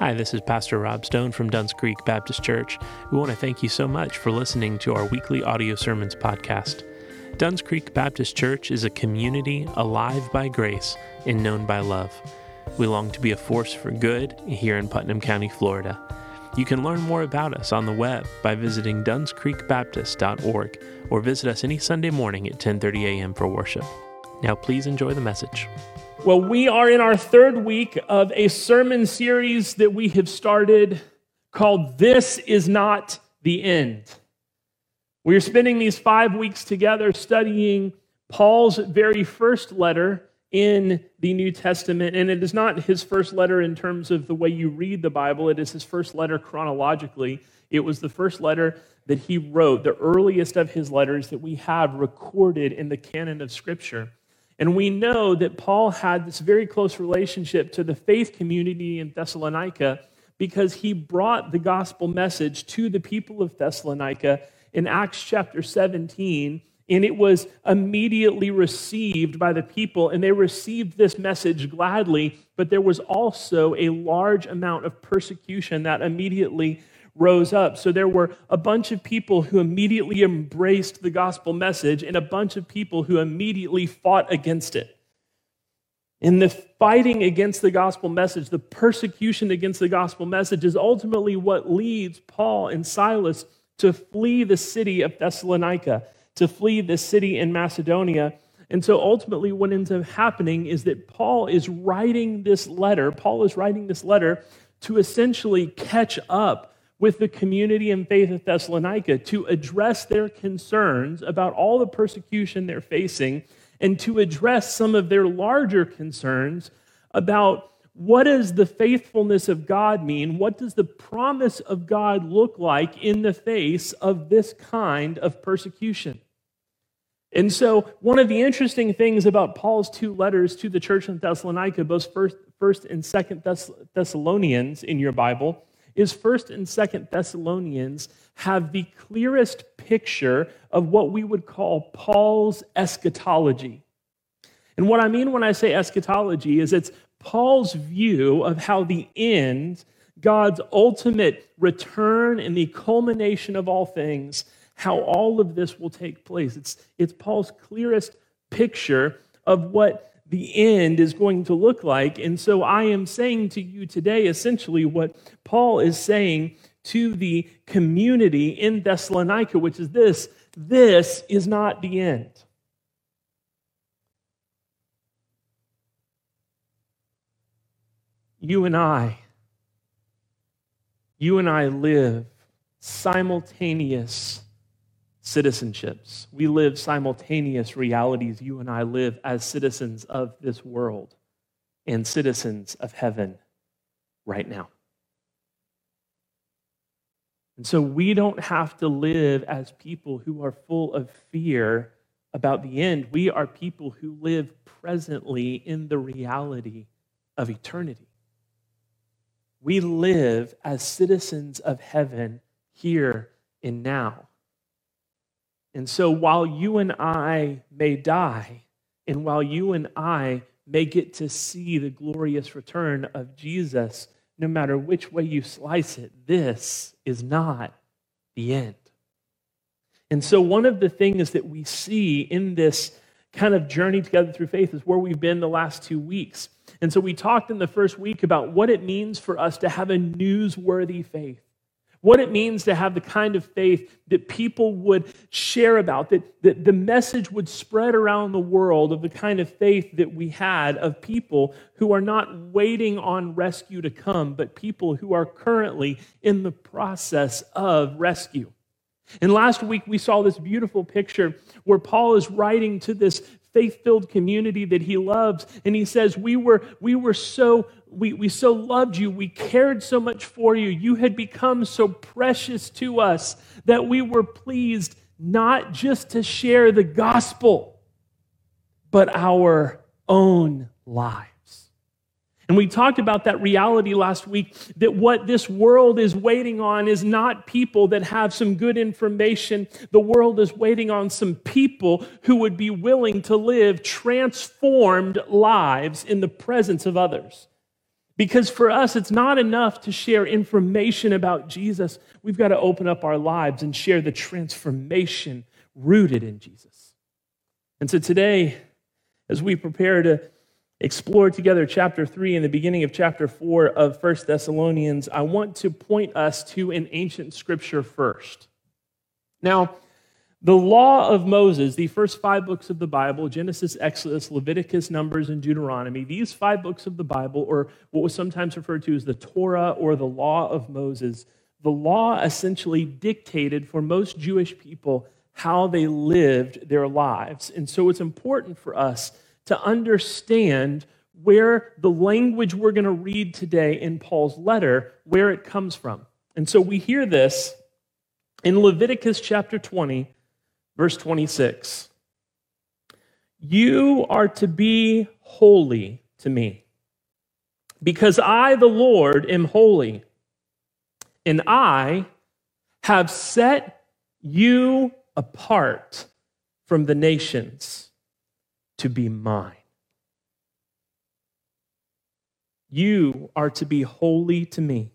Hi, this is Pastor Rob Stone from Duns Creek Baptist Church. We want to thank you so much for listening to our weekly audio sermons podcast. Duns Creek Baptist Church is a community alive by grace and known by love. We long to be a force for good here in Putnam County, Florida. You can learn more about us on the web by visiting dunscreekbaptist.org or visit us any Sunday morning at 10:30 a.m. for worship. Now please enjoy the message. Well, we are in our third week of a sermon series that we have started called This Is Not the End. We are spending these five weeks together studying Paul's very first letter in the New Testament. And it is not his first letter in terms of the way you read the Bible, it is his first letter chronologically. It was the first letter that he wrote, the earliest of his letters that we have recorded in the canon of Scripture. And we know that Paul had this very close relationship to the faith community in Thessalonica because he brought the gospel message to the people of Thessalonica in Acts chapter 17. And it was immediately received by the people, and they received this message gladly. But there was also a large amount of persecution that immediately rose up. So there were a bunch of people who immediately embraced the gospel message and a bunch of people who immediately fought against it. In the fighting against the gospel message, the persecution against the gospel message is ultimately what leads Paul and Silas to flee the city of Thessalonica, to flee the city in Macedonia. And so ultimately, what ends up happening is that Paul is writing this letter. Paul is writing this letter to essentially catch up with the community and faith of Thessalonica to address their concerns about all the persecution they're facing and to address some of their larger concerns about what does the faithfulness of God mean? What does the promise of God look like in the face of this kind of persecution? And so, one of the interesting things about Paul's two letters to the church in Thessalonica, both first, first and second Thessalonians in your Bible, is 1st and 2nd Thessalonians have the clearest picture of what we would call Paul's eschatology. And what I mean when I say eschatology is it's Paul's view of how the end, God's ultimate return and the culmination of all things, how all of this will take place. It's, it's Paul's clearest picture of what the end is going to look like. And so I am saying to you today essentially what Paul is saying to the community in Thessalonica, which is this this is not the end. You and I, you and I live simultaneous citizenships. We live simultaneous realities. You and I live as citizens of this world and citizens of heaven right now. And so we don't have to live as people who are full of fear about the end. We are people who live presently in the reality of eternity. We live as citizens of heaven here and now. And so while you and I may die, and while you and I may get to see the glorious return of Jesus, no matter which way you slice it, this is not the end. And so, one of the things that we see in this kind of journey together through faith is where we've been the last two weeks. And so, we talked in the first week about what it means for us to have a newsworthy faith what it means to have the kind of faith that people would share about, that, that the message would spread around the world of the kind of faith that we had of people who are not waiting on rescue to come, but people who are currently in the process of rescue. And last week we saw this beautiful picture where Paul is writing to this faith filled community that he loves. And he says, We were, we were so we, we so loved you. We cared so much for you. You had become so precious to us that we were pleased not just to share the gospel, but our own lives. And we talked about that reality last week that what this world is waiting on is not people that have some good information. The world is waiting on some people who would be willing to live transformed lives in the presence of others. Because for us, it's not enough to share information about Jesus. We've got to open up our lives and share the transformation rooted in Jesus. And so today, as we prepare to explore together chapter 3 and the beginning of chapter 4 of First Thessalonians, I want to point us to an ancient scripture first. Now, the law of Moses, the first five books of the Bible, Genesis, Exodus, Leviticus, Numbers, and Deuteronomy, these five books of the Bible, or what was sometimes referred to as the Torah or the law of Moses, the law essentially dictated for most Jewish people how they lived their lives. And so it's important for us to understand where the language we're going to read today in Paul's letter, where it comes from. And so we hear this in Leviticus chapter 20 Verse 26 You are to be holy to me, because I, the Lord, am holy, and I have set you apart from the nations to be mine. You are to be holy to me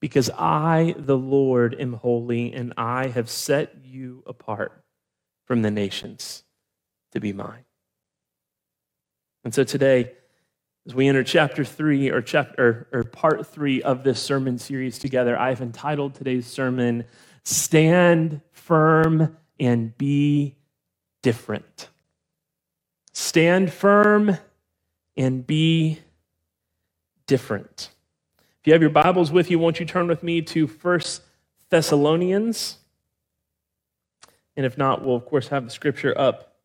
because I, the Lord, am holy, and I have set you apart from the nations to be mine. And so today, as we enter chapter three or chapter or, part three of this sermon series together, I've entitled today's sermon, Stand Firm and Be Different. Stand firm and be different. If you have your Bibles with you, won't you turn with me to First Thessalonians? And if not, we'll of course have the scripture up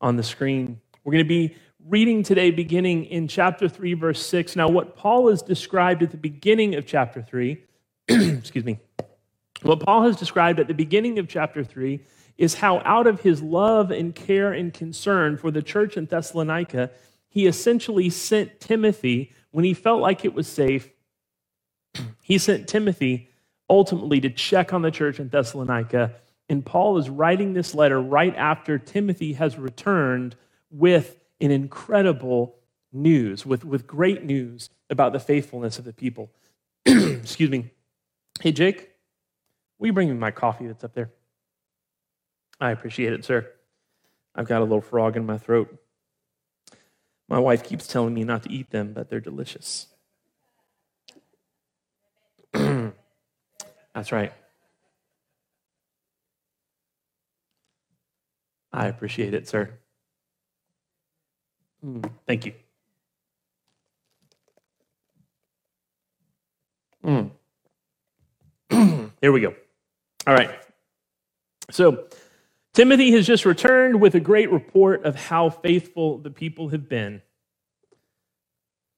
on the screen. We're going to be reading today beginning in chapter 3, verse 6. Now, what Paul has described at the beginning of chapter 3, excuse me, what Paul has described at the beginning of chapter 3 is how, out of his love and care and concern for the church in Thessalonica, he essentially sent Timothy when he felt like it was safe he sent Timothy ultimately to check on the church in Thessalonica. And Paul is writing this letter right after Timothy has returned with an incredible news, with, with great news about the faithfulness of the people. Excuse me. Hey, Jake, will you bring me my coffee that's up there? I appreciate it, sir. I've got a little frog in my throat. My wife keeps telling me not to eat them, but they're delicious. That's right. I appreciate it, sir. Mm, thank you. Mm. Here we go. All right. So, Timothy has just returned with a great report of how faithful the people have been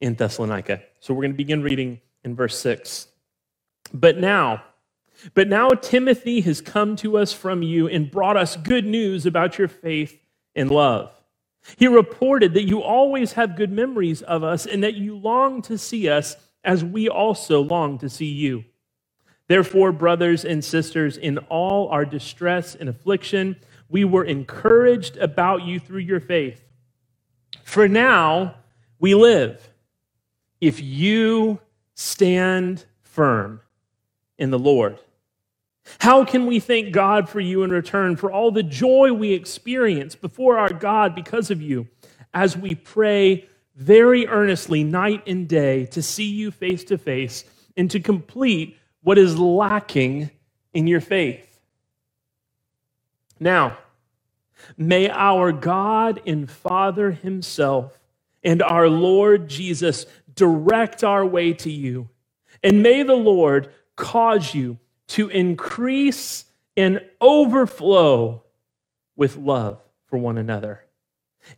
in Thessalonica. So, we're going to begin reading in verse 6. But now, but now Timothy has come to us from you and brought us good news about your faith and love. He reported that you always have good memories of us and that you long to see us as we also long to see you. Therefore, brothers and sisters, in all our distress and affliction, we were encouraged about you through your faith. For now we live if you stand firm in the Lord. How can we thank God for you in return for all the joy we experience before our God because of you as we pray very earnestly night and day to see you face to face and to complete what is lacking in your faith? Now, may our God and Father Himself and our Lord Jesus direct our way to you. And may the Lord cause you to increase and overflow with love for one another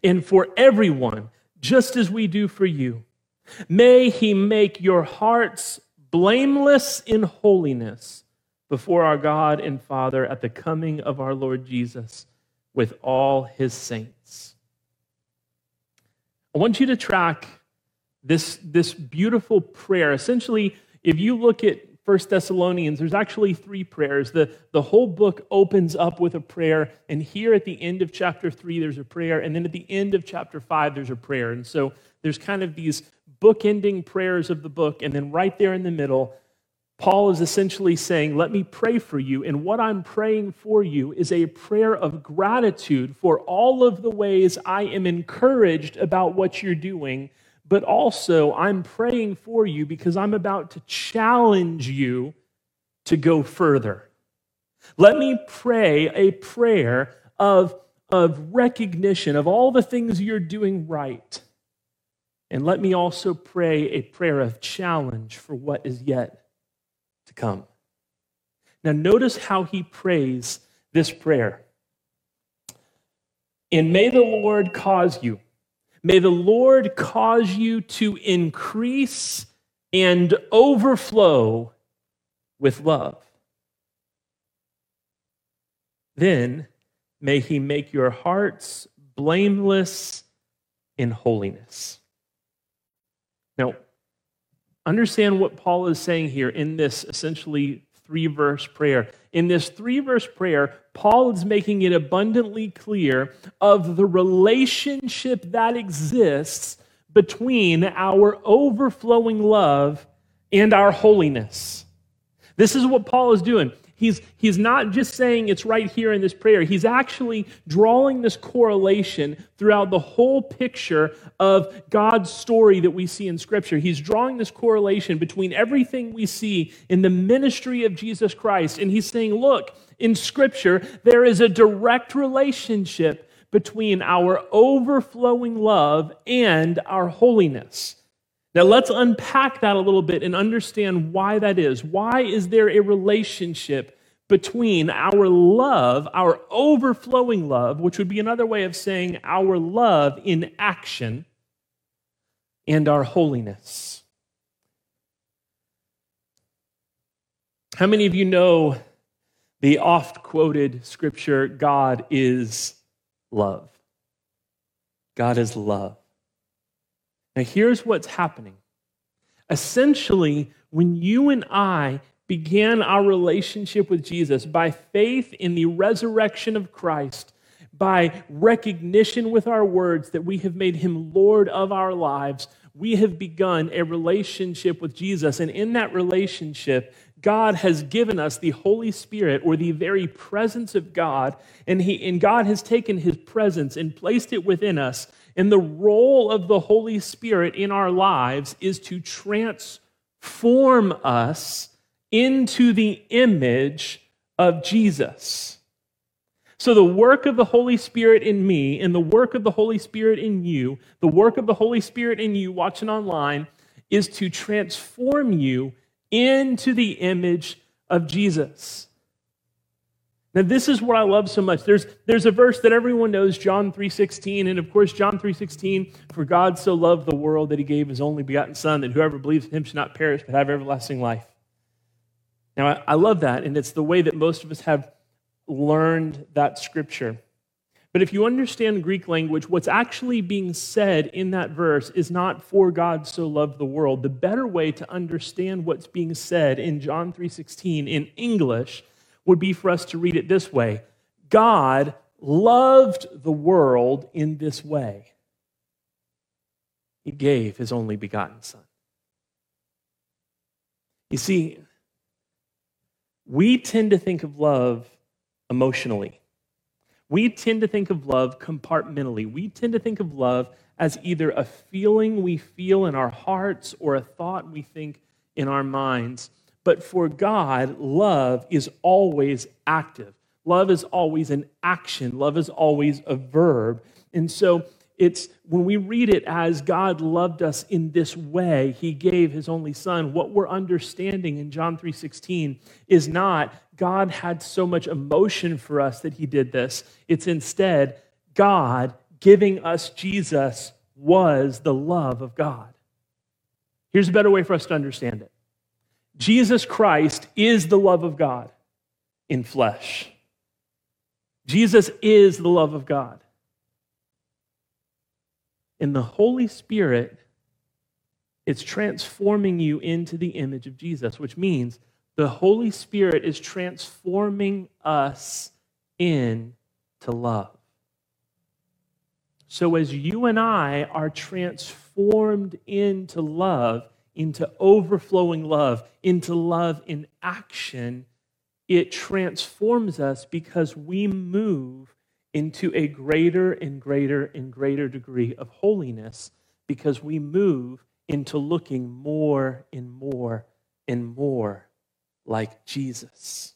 and for everyone, just as we do for you. May He make your hearts blameless in holiness before our God and Father at the coming of our Lord Jesus with all His saints. I want you to track this, this beautiful prayer. Essentially, if you look at First Thessalonians, there's actually three prayers. The, the whole book opens up with a prayer, and here at the end of chapter three, there's a prayer, and then at the end of chapter five, there's a prayer. And so there's kind of these bookending prayers of the book. And then right there in the middle, Paul is essentially saying, Let me pray for you. And what I'm praying for you is a prayer of gratitude for all of the ways I am encouraged about what you're doing. But also, I'm praying for you because I'm about to challenge you to go further. Let me pray a prayer of, of recognition of all the things you're doing right. And let me also pray a prayer of challenge for what is yet to come. Now, notice how he prays this prayer. And may the Lord cause you, may the Lord cause you to increase and overflow with love. Then may he make your hearts blameless in holiness. Understand what Paul is saying here in this essentially three verse prayer. In this three verse prayer, Paul is making it abundantly clear of the relationship that exists between our overflowing love and our holiness. This is what Paul is doing. He's, he's not just saying it's right here in this prayer. He's actually drawing this correlation throughout the whole picture of God's story that we see in Scripture. He's drawing this correlation between everything we see in the ministry of Jesus Christ. And he's saying, look, in Scripture, there is a direct relationship between our overflowing love and our holiness. Now, let's unpack that a little bit and understand why that is. Why is there a relationship between our love, our overflowing love, which would be another way of saying our love in action, and our holiness? How many of you know the oft quoted scripture, God is love? God is love. Now, here's what's happening. Essentially, when you and I began our relationship with Jesus by faith in the resurrection of Christ, by recognition with our words that we have made him Lord of our lives, we have begun a relationship with Jesus. And in that relationship, God has given us the Holy Spirit or the very presence of God, and, he, and God has taken his presence and placed it within us and the role of the Holy Spirit in our lives is to transform us into the image of Jesus. So, the work of the Holy Spirit in me and the work of the Holy Spirit in you, the work of the Holy Spirit in you watching online, is to transform you into the image of Jesus. Now, this is what I love so much. There's, there's a verse that everyone knows, John 3.16, and of course, John 3.16, for God so loved the world that he gave his only begotten Son, that whoever believes in him should not perish, but have everlasting life. Now, I, I love that, and it's the way that most of us have learned that scripture. But if you understand Greek language, what's actually being said in that verse is not for God so loved the world. The better way to understand what's being said in John 3:16 in English would be for us to read it this way God loved the world in this way. He gave his only begotten Son. You see, we tend to think of love emotionally. We tend to think of love compartmentally. We tend to think of love as either a feeling we feel in our hearts or a thought we think in our minds. But for God, love is always active. Love is always an action. Love is always a verb. And so it's when we read it as God loved us in this way, he gave his only son, what we're understanding in John 3:16 is not God had so much emotion for us that he did this. It's instead God giving us Jesus was the love of God. Here's a better way for us to understand it. Jesus Christ is the love of God in flesh. Jesus is the love of God. In the Holy Spirit, it's transforming you into the image of Jesus, which means the Holy Spirit is transforming us into love. So, as you and I are transformed into love, into overflowing love, into love in action, it transforms us because we move into a greater and greater and greater degree of holiness because we move into looking more and more and more like Jesus.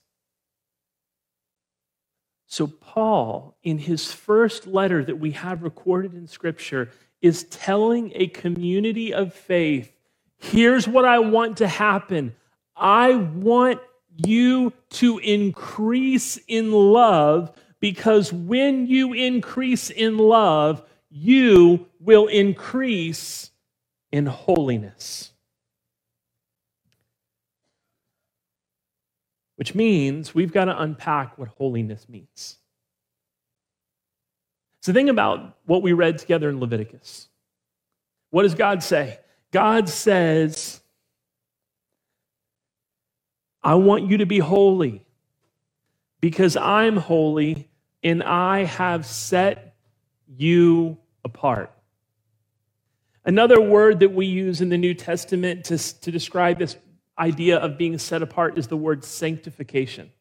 So, Paul, in his first letter that we have recorded in Scripture, is telling a community of faith here's what I want to happen. I want you to increase in love because when you increase in love, you will increase in holiness. Which means we've got to unpack what holiness means. So, think about what we read together in Leviticus. What does God say? God says, I want you to be holy because I'm holy and I have set you apart. Another word that we use in the New Testament to, to describe this idea of being set apart is the word sanctification.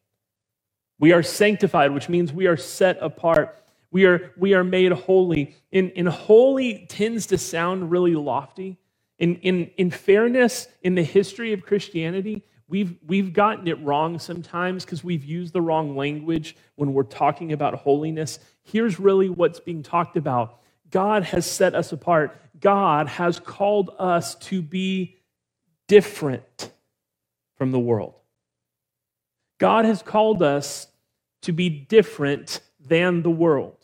We are sanctified, which means we are set apart. We are, we are made holy. And, and holy tends to sound really lofty. In, in, in fairness, in the history of Christianity, we've, we've gotten it wrong sometimes because we've used the wrong language when we're talking about holiness. Here's really what's being talked about God has set us apart, God has called us to be different from the world. God has called us to be different than the world.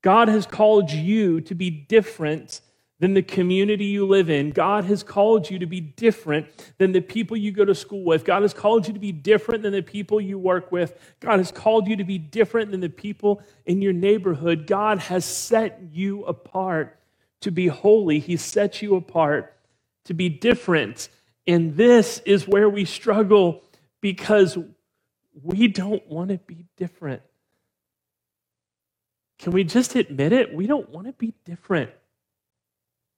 God has called you to be different than the community you live in. God has called you to be different than the people you go to school with. God has called you to be different than the people you work with. God has called you to be different than the people in your neighborhood. God has set you apart to be holy, He set you apart to be different. And this is where we struggle because we don't want to be different. Can we just admit it? We don't want to be different.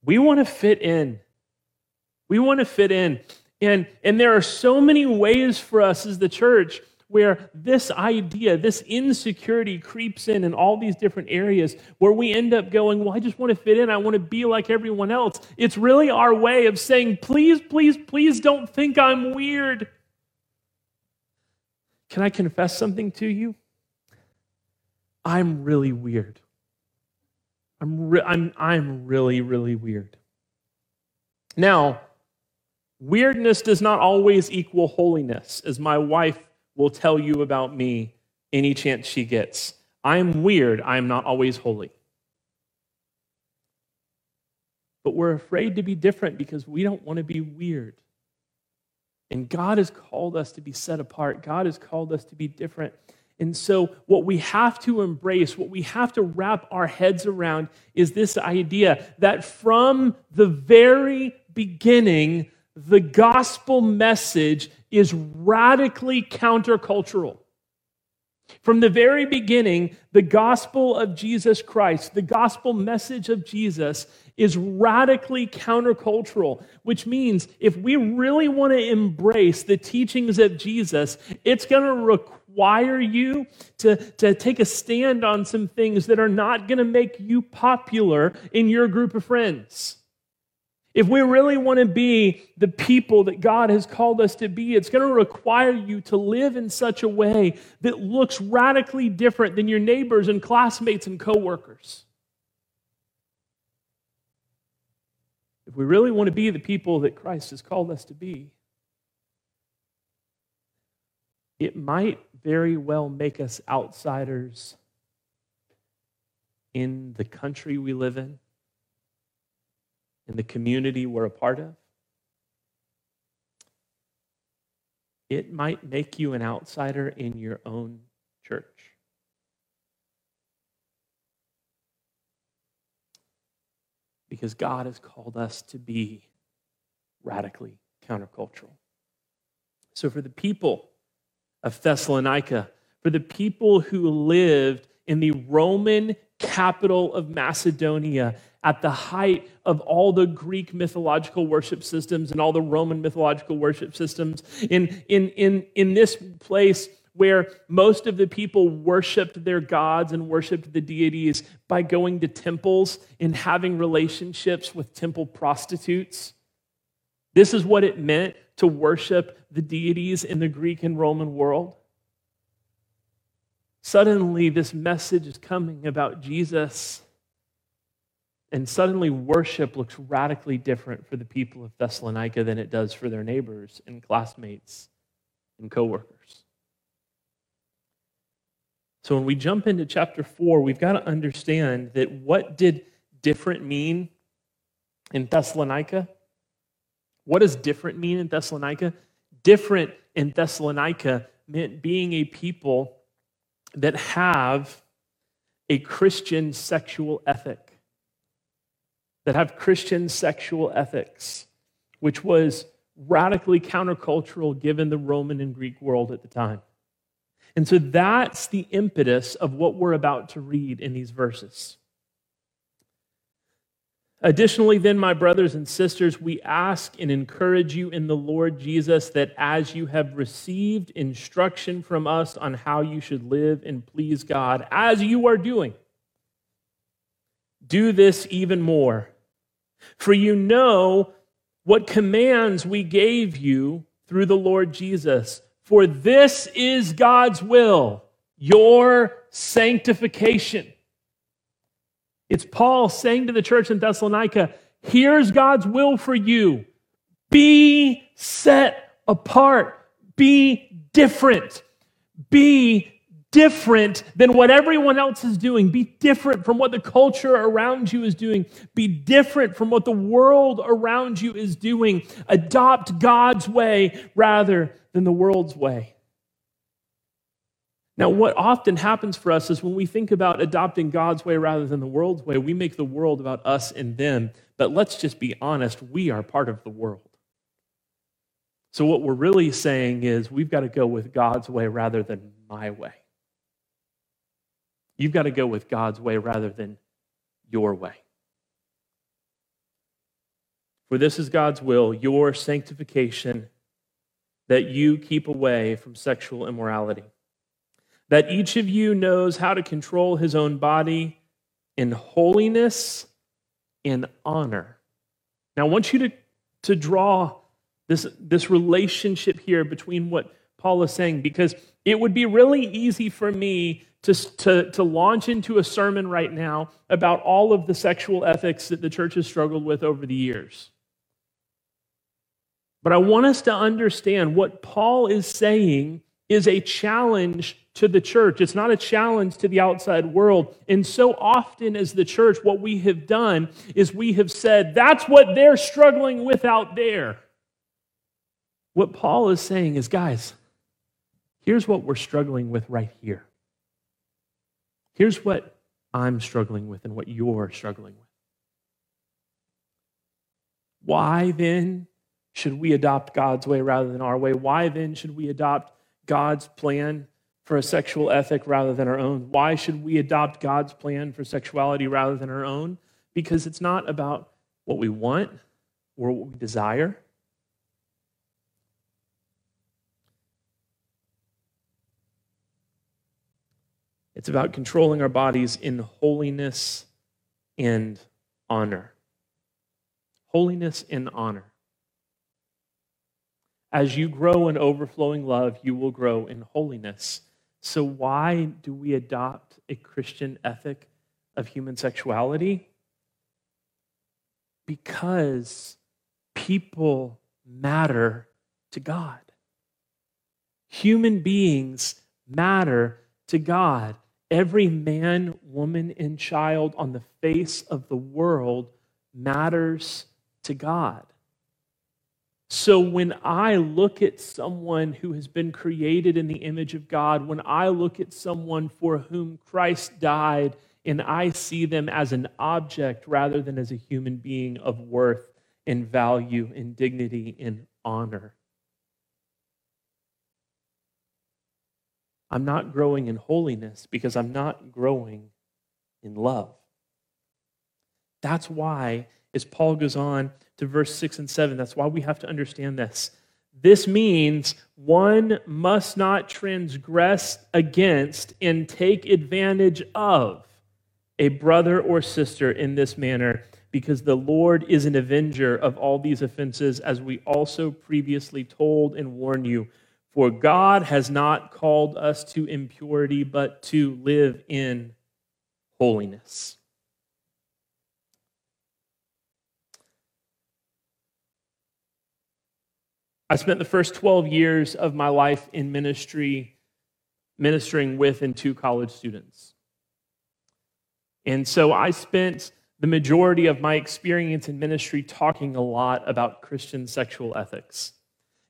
We want to fit in. We want to fit in. And, and there are so many ways for us as the church where this idea, this insecurity creeps in in all these different areas where we end up going, Well, I just want to fit in. I want to be like everyone else. It's really our way of saying, Please, please, please don't think I'm weird. Can I confess something to you? I'm really weird. I'm, re- I'm, I'm really, really weird. Now, weirdness does not always equal holiness, as my wife will tell you about me any chance she gets. I'm weird, I'm not always holy. But we're afraid to be different because we don't want to be weird. And God has called us to be set apart, God has called us to be different. And so, what we have to embrace, what we have to wrap our heads around, is this idea that from the very beginning, the gospel message is radically countercultural. From the very beginning, the gospel of Jesus Christ, the gospel message of Jesus, is radically countercultural, which means if we really want to embrace the teachings of Jesus, it's going to require you to, to take a stand on some things that are not going to make you popular in your group of friends. If we really want to be the people that God has called us to be, it's going to require you to live in such a way that looks radically different than your neighbors and classmates and coworkers. If we really want to be the people that Christ has called us to be, it might very well make us outsiders in the country we live in in the community we're a part of. It might make you an outsider in your own church. Because God has called us to be radically countercultural. So, for the people of Thessalonica, for the people who lived in the Roman capital of Macedonia at the height of all the Greek mythological worship systems and all the Roman mythological worship systems. In, in, in, in this place where most of the people worshiped their gods and worshiped the deities by going to temples and having relationships with temple prostitutes. This is what it meant to worship the deities in the Greek and Roman world. Suddenly, this message is coming about Jesus and suddenly, worship looks radically different for the people of Thessalonica than it does for their neighbors and classmates and coworkers. So, when we jump into chapter 4, we've got to understand that what did different mean in Thessalonica? What does different mean in Thessalonica? Different in Thessalonica meant being a people that have a Christian sexual ethic that have Christian sexual ethics, which was radically countercultural given the Roman and Greek world at the time. And so that's the impetus of what we're about to read in these verses. Additionally, then, my brothers and sisters, we ask and encourage you in the Lord Jesus that as you have received instruction from us on how you should live and please God, as you are doing, do this even more for you know what commands we gave you through the Lord Jesus. For this is God's will, your sanctification. It's Paul saying to the church in Thessalonica, here's God's will for you. Be set apart. Be different. Be different than what everyone else is doing. Be different from what the culture around you is doing. Be different from what the world around you is doing. Adopt God's way rather than the world's way. Now, what often happens for us is when we think about adopting God's way rather than the world's way, we make the world about us and them. But let's just be honest, we are part of the world. So, what we're really saying is we've got to go with God's way rather than my way. You've got to go with God's way rather than your way. For this is God's will, your sanctification, that you keep away from sexual immorality, that each of you knows how to control his own body in holiness and honor. Now, I want you to, to draw this, this relationship here between what Paul is saying, because it would be really easy for me to, to, to launch into a sermon right now about all of the sexual ethics that the church has struggled with over the years. But I want us to understand what Paul is saying is a challenge to the church. It's not a challenge to the outside world. And so often, as the church, what we have done is we have said, that's what they're struggling with out there. What Paul is saying is, guys, here's what we're struggling with right here. Here's what I'm struggling with and what you're struggling with. Why then should we adopt God's way rather than our way? Why then should we adopt God's plan for a sexual ethic rather than our own? Why should we adopt God's plan for sexuality rather than our own? Because it's not about what we want or what we desire. It's about controlling our bodies in holiness and honor. Holiness and honor. As you grow in overflowing love, you will grow in holiness. So, why do we adopt a Christian ethic of human sexuality? Because people matter to God. Human beings matter to God every man, woman, and child on the face of the world matters to God. So when I look at someone who has been created in the image of God, when I look at someone for whom Christ died, and I see them as an object rather than as a human being of worth and value and dignity and honor. I'm not growing in holiness because I'm not growing in love. That's why, as Paul goes on to verse 6 and 7, that's why we have to understand this. This means one must not transgress against and take advantage of a brother or sister in this manner, because the Lord is an avenger of all these offenses, as we also previously told and warned you. For God has not called us to impurity, but to live in holiness. I spent the first 12 years of my life in ministry, ministering with and to college students. And so I spent the majority of my experience in ministry talking a lot about Christian sexual ethics.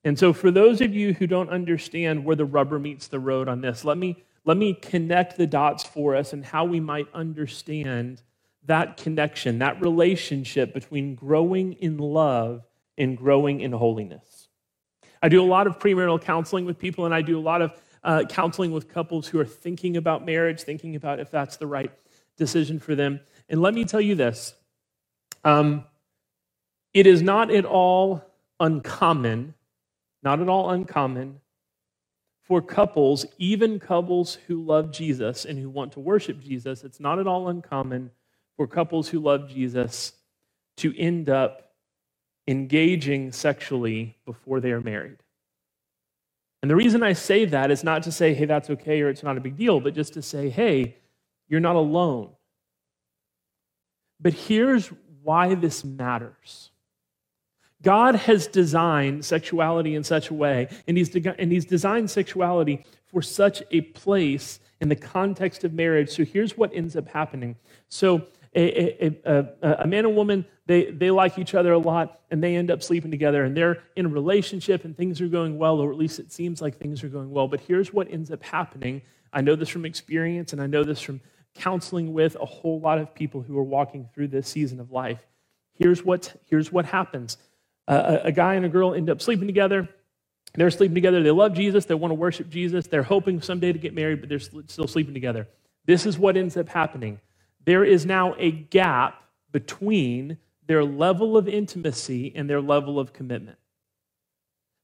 And so, for those of you who don't understand where the rubber meets the road on this, let me, let me connect the dots for us and how we might understand that connection, that relationship between growing in love and growing in holiness. I do a lot of premarital counseling with people, and I do a lot of uh, counseling with couples who are thinking about marriage, thinking about if that's the right decision for them. And let me tell you this um, it is not at all uncommon, not at all uncommon for couples, even couples who love Jesus and who want to worship Jesus, it's not at all uncommon for couples who love Jesus to end up engaging sexually before they are married. And the reason I say that is not to say, hey, that's okay or it's not a big deal, but just to say, hey, you're not alone. But here's why this matters God has designed sexuality in such a way, and he's, de- and he's designed sexuality for such a place in the context of marriage. So here's what ends up happening. So a, a, a, a, man and woman, they, they like each other a lot, and they end up sleeping together, and they're in a relationship, and things are going well, or at least it seems like things are going well. But here's what ends up happening. I know this from experience, and I know this from counseling with a whole lot of people who are walking through this season of life. Here's what, here's what happens uh, a, a guy and a girl end up sleeping together. They're sleeping together. They love Jesus. They want to worship Jesus. They're hoping someday to get married, but they're still sleeping together. This is what ends up happening. There is now a gap between their level of intimacy and their level of commitment.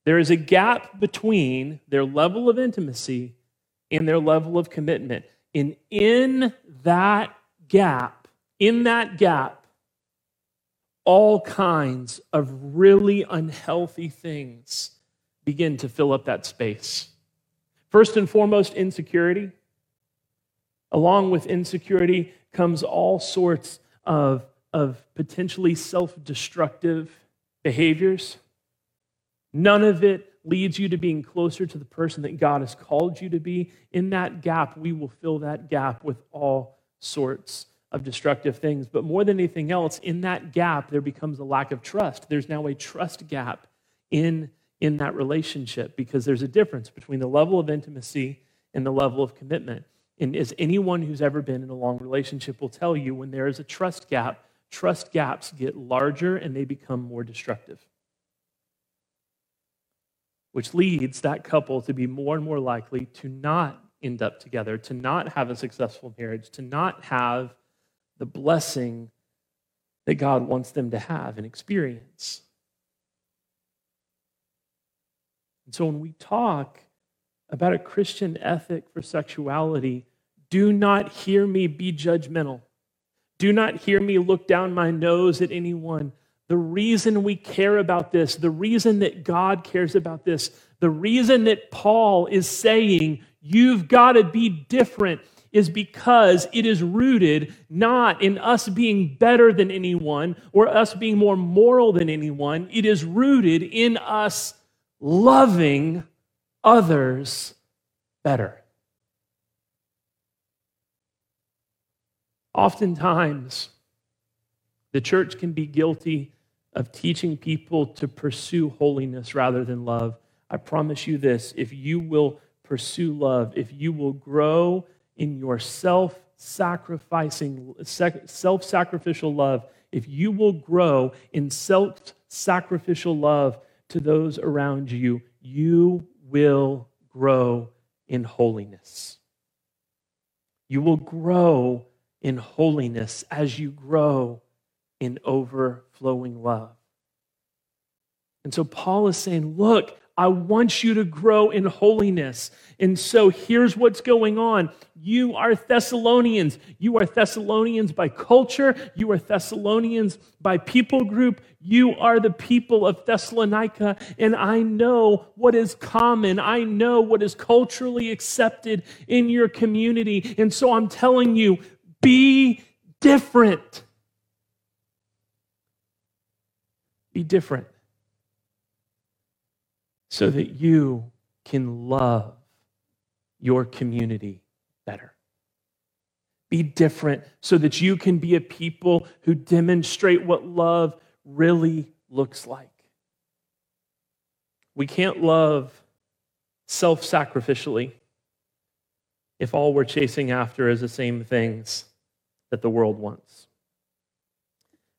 There is a gap between their level of intimacy and their level of commitment. And in that gap, in that gap, all kinds of really unhealthy things begin to fill up that space. First and foremost, insecurity. Along with insecurity comes all sorts of, of potentially self destructive behaviors. None of it leads you to being closer to the person that God has called you to be, in that gap, we will fill that gap with all sorts of destructive things. But more than anything else, in that gap, there becomes a lack of trust. There's now a trust gap in, in that relationship because there's a difference between the level of intimacy and the level of commitment. And as anyone who's ever been in a long relationship will tell you, when there is a trust gap, trust gaps get larger and they become more destructive which leads that couple to be more and more likely to not end up together, to not have a successful marriage, to not have the blessing that God wants them to have and experience. And so when we talk about a Christian ethic for sexuality, do not hear me be judgmental. Do not hear me look down my nose at anyone. The reason we care about this, the reason that God cares about this, the reason that Paul is saying you've got to be different is because it is rooted not in us being better than anyone or us being more moral than anyone. It is rooted in us loving others better. Oftentimes, the church can be guilty of teaching people to pursue holiness rather than love. I promise you this if you will pursue love, if you will grow in your self sacrificing, self sacrificial love, if you will grow in self sacrificial love to those around you, you will grow in holiness. You will grow in holiness as you grow in overflowing love. And so Paul is saying, Look, I want you to grow in holiness. And so here's what's going on. You are Thessalonians. You are Thessalonians by culture. You are Thessalonians by people group. You are the people of Thessalonica. And I know what is common. I know what is culturally accepted in your community. And so I'm telling you, be different. Be different so that you can love your community better. Be different so that you can be a people who demonstrate what love really looks like. We can't love self sacrificially if all we're chasing after is the same things that the world wants.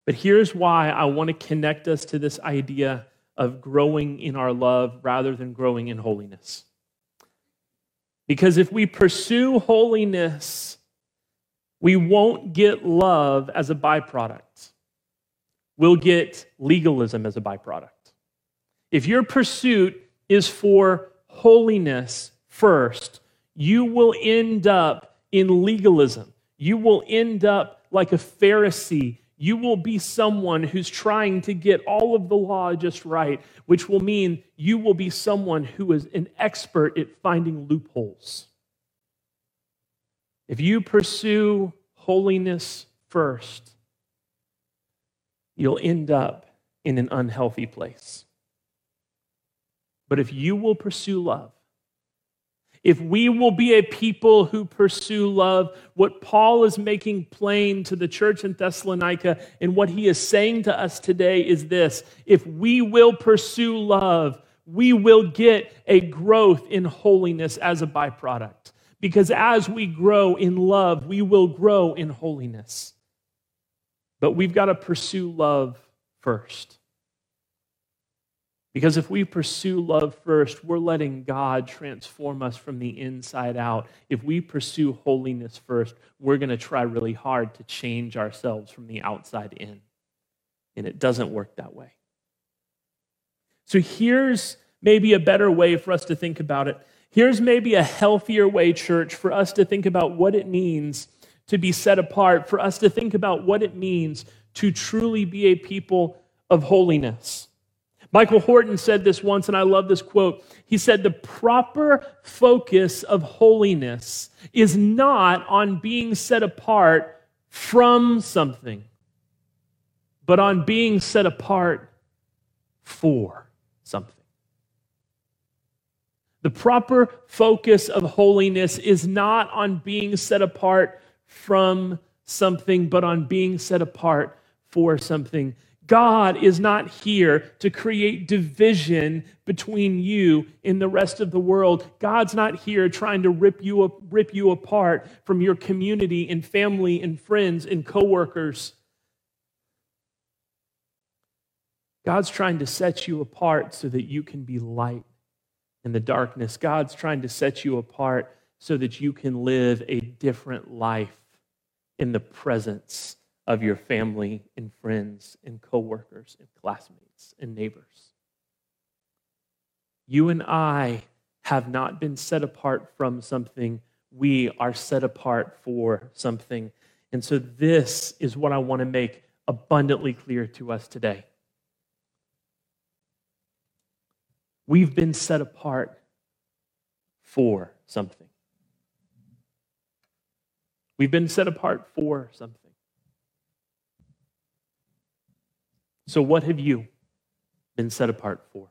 But here's why I want to connect us to this idea of growing in our love rather than growing in holiness. Because if we pursue holiness, we won't get love as a byproduct. We'll get legalism as a byproduct. If your pursuit is for holiness first, you will end up in legalism. You will end up like a Pharisee you will be someone who's trying to get all of the law just right, which will mean you will be someone who is an expert at finding loopholes. If you pursue holiness first, you'll end up in an unhealthy place. But if you will pursue love, if we will be a people who pursue love, what Paul is making plain to the church in Thessalonica and what he is saying to us today is this if we will pursue love, we will get a growth in holiness as a byproduct. Because as we grow in love, we will grow in holiness. But we've got to pursue love first. Because if we pursue love first, we're letting God transform us from the inside out. If we pursue holiness first, we're going to try really hard to change ourselves from the outside in. And it doesn't work that way. So here's maybe a better way for us to think about it. Here's maybe a healthier way, church, for us to think about what it means to be set apart, for us to think about what it means to truly be a people of holiness. Michael Horton said this once, and I love this quote. He said, The proper focus of holiness is not on being set apart from something, but on being set apart for something. The proper focus of holiness is not on being set apart from something, but on being set apart for something. God is not here to create division between you and the rest of the world. God's not here trying to rip you, up, rip you apart from your community and family and friends and coworkers. God's trying to set you apart so that you can be light in the darkness. God's trying to set you apart so that you can live a different life in the presence of your family and friends and coworkers and classmates and neighbors. You and I have not been set apart from something. We are set apart for something. And so, this is what I want to make abundantly clear to us today. We've been set apart for something. We've been set apart for something. So, what have you been set apart for?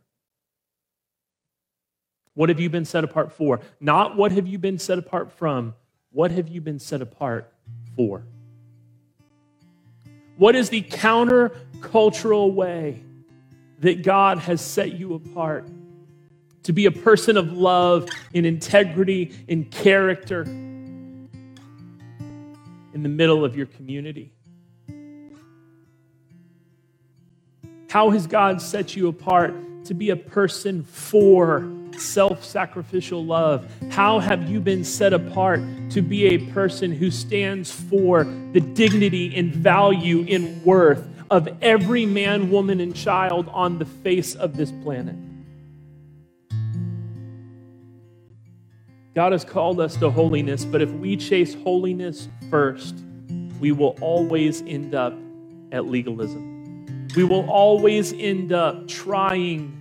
What have you been set apart for? Not what have you been set apart from, what have you been set apart for? What is the counter-cultural way that God has set you apart to be a person of love in integrity, in character, in the middle of your community? How has God set you apart to be a person for self sacrificial love? How have you been set apart to be a person who stands for the dignity and value and worth of every man, woman, and child on the face of this planet? God has called us to holiness, but if we chase holiness first, we will always end up at legalism. We will always end up trying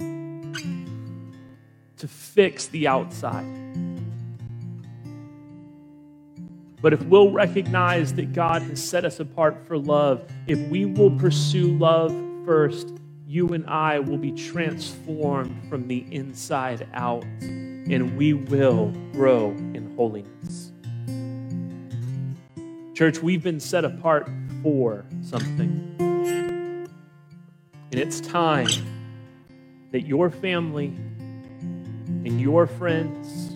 to fix the outside. But if we'll recognize that God has set us apart for love, if we will pursue love first, you and I will be transformed from the inside out, and we will grow in holiness. Church, we've been set apart for something. And it's time that your family and your friends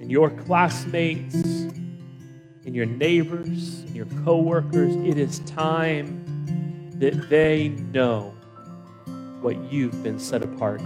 and your classmates and your neighbors and your coworkers, it is time that they know what you've been set apart